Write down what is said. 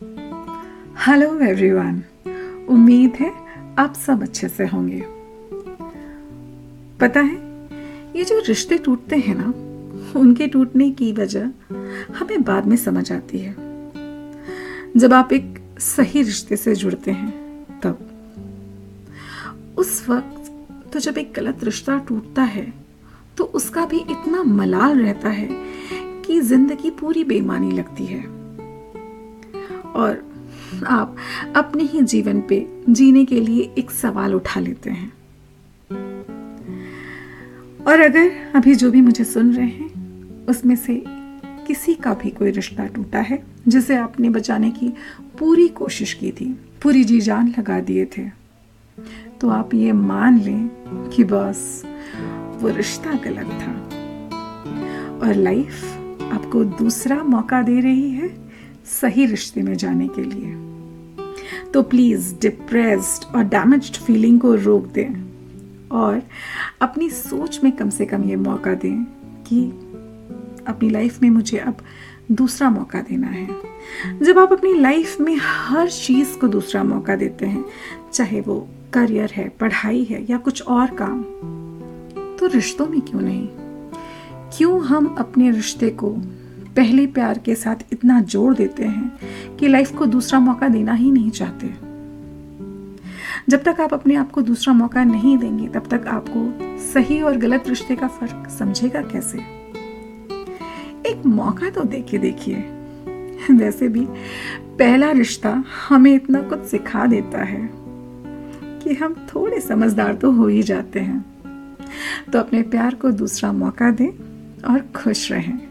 Hello everyone उम्मीद है आप सब अच्छे से होंगे। पता है, ये जो रिश्ते टूटते हैं ना, उनके टूटने की वजह हमें बाद में समझ आती है। जब आप एक सही रिश्ते से जुड़ते हैं, तब। उस वक्त तो जब एक गलत रिश्ता टूटता है तो उसका भी इतना मलाल रहता है कि ज़िंदगी पूरी बेमानी लगती है। और आप अपने ही जीवन पे जीने के लिए एक सवाल उठा लेते हैं। और अगर अभी जो भी मुझे सुन रहे हैं, उसमें से किसी का भी कोई रिश्ता टूटा है, जिसे आपने बचाने की पूरी कोशिश की थी, पूरी जी जान लगा दिए थे तो आप ये मान लें कि बस वो रिश्ता गलत था। और लाइफ आपको दूसरा मौका दे रही है सही रिश्ते में जाने के लिए। तो प्लीज़ डिप्रेस्ड और डैमेज्ड फीलिंग को रोक दें और अपनी सोच में कम से कम ये मौका दें कि अपनी लाइफ में मुझे अब दूसरा मौका देना है। जब आप अपनी लाइफ में हर चीज़ को दूसरा मौका देते हैं, चाहे वो करियर है, पढ़ाई है या कुछ और काम तो रिश्तों में क्यों नहीं? क्यों हम अपने रिश्ते को पहले प्यार के साथ इतना जोड़ देते हैं कि लाइफ को दूसरा मौका देना ही नहीं चाहते। जब तक आप अपने आप को दूसरा मौका नहीं देंगे, तब तक आपको सही और गलत रिश्ते का फ़र्क समझेगा कैसे? एक मौका तो देखे देखिए। वैसे भी पहला रिश्ता हमें इतना कुछ सिखा देता है कि हम थोड़े समझदार तो हो ही जाते हैं। तो अपने प्यार को दूसरा मौका दें और खुश रहें।